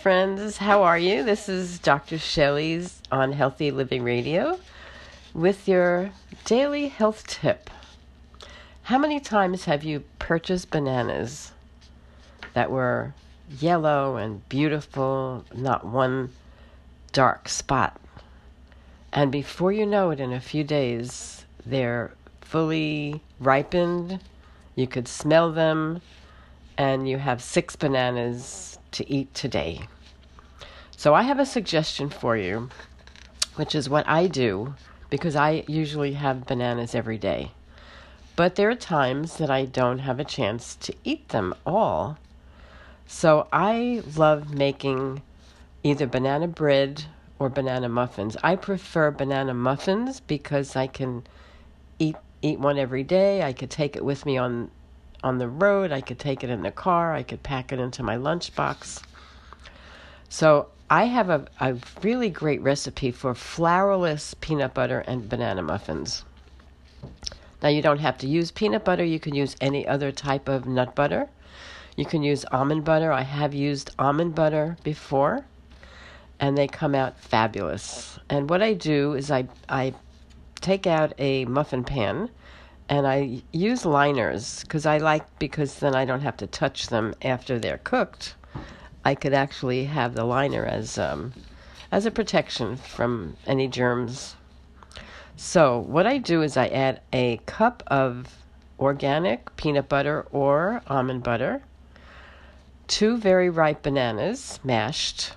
friends. How are you? This is Dr. Shelley's on Healthy Living Radio with your daily health tip. How many times have you purchased bananas that were yellow and beautiful, not one dark spot? And before you know it, in a few days, they're fully ripened. You could smell them, and you have six bananas to eat today. So, I have a suggestion for you, which is what I do because I usually have bananas every day. But there are times that I don't have a chance to eat them all. So, I love making either banana bread or banana muffins. I prefer banana muffins because I can eat eat one every day. I could take it with me on on the road. I could take it in the car. I could pack it into my lunchbox. So I have a, a really great recipe for flourless peanut butter and banana muffins. Now, you don't have to use peanut butter, you can use any other type of nut butter. You can use almond butter. I have used almond butter before, and they come out fabulous. And what I do is I, I take out a muffin pan and I use liners because I like because then I don't have to touch them after they're cooked. I could actually have the liner as um, as a protection from any germs. So what I do is I add a cup of organic peanut butter or almond butter, two very ripe bananas mashed,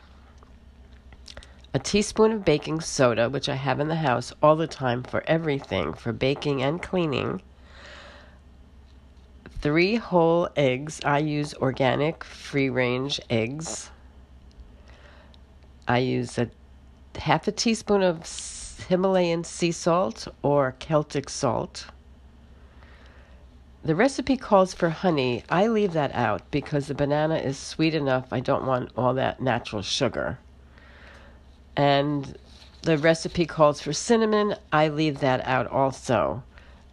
a teaspoon of baking soda, which I have in the house all the time for everything, for baking and cleaning. Three whole eggs. I use organic free range eggs. I use a half a teaspoon of Himalayan sea salt or Celtic salt. The recipe calls for honey. I leave that out because the banana is sweet enough. I don't want all that natural sugar and the recipe calls for cinnamon. I leave that out also.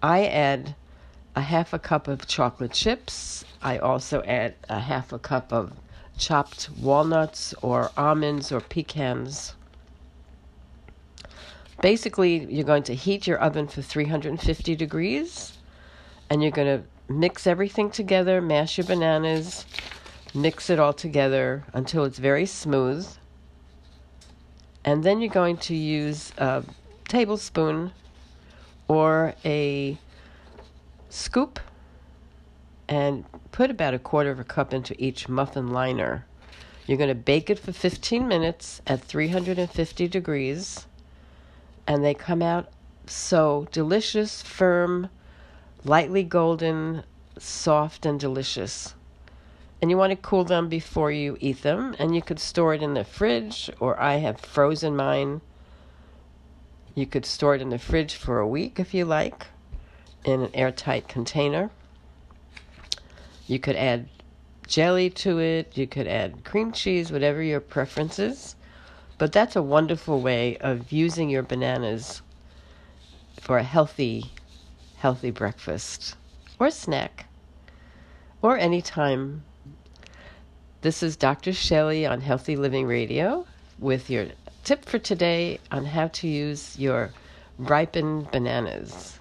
I add a half a cup of chocolate chips. I also add a half a cup of chopped walnuts or almonds or pecans. Basically, you're going to heat your oven for 350 degrees and you're going to mix everything together, mash your bananas, mix it all together until it's very smooth and then you're going to use a tablespoon or a scoop and put about a quarter of a cup into each muffin liner. You're going to bake it for 15 minutes at 350 degrees, and they come out so delicious, firm, lightly golden, soft, and delicious and you want to cool them before you eat them. And you could store it in the fridge or i have frozen mine. You could store it in the fridge for a week if you like in an airtight container. You could add jelly to it. You could add cream cheese whatever your preference is. But that's a wonderful way of using your bananas for a healthy healthy breakfast or snack or any time this is Dr. Shelley on Healthy Living Radio with your tip for today on how to use your ripened bananas.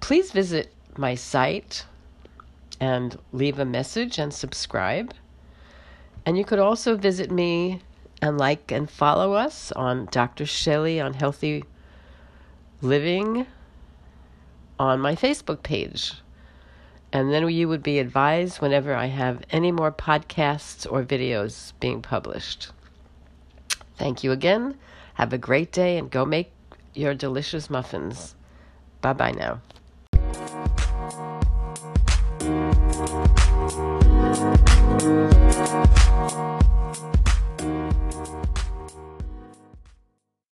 Please visit my site and leave a message and subscribe. And you could also visit me and like and follow us on Dr. Shelley on Healthy Living on my Facebook page. And then you would be advised whenever I have any more podcasts or videos being published. Thank you again. Have a great day and go make your delicious muffins. Bye bye now.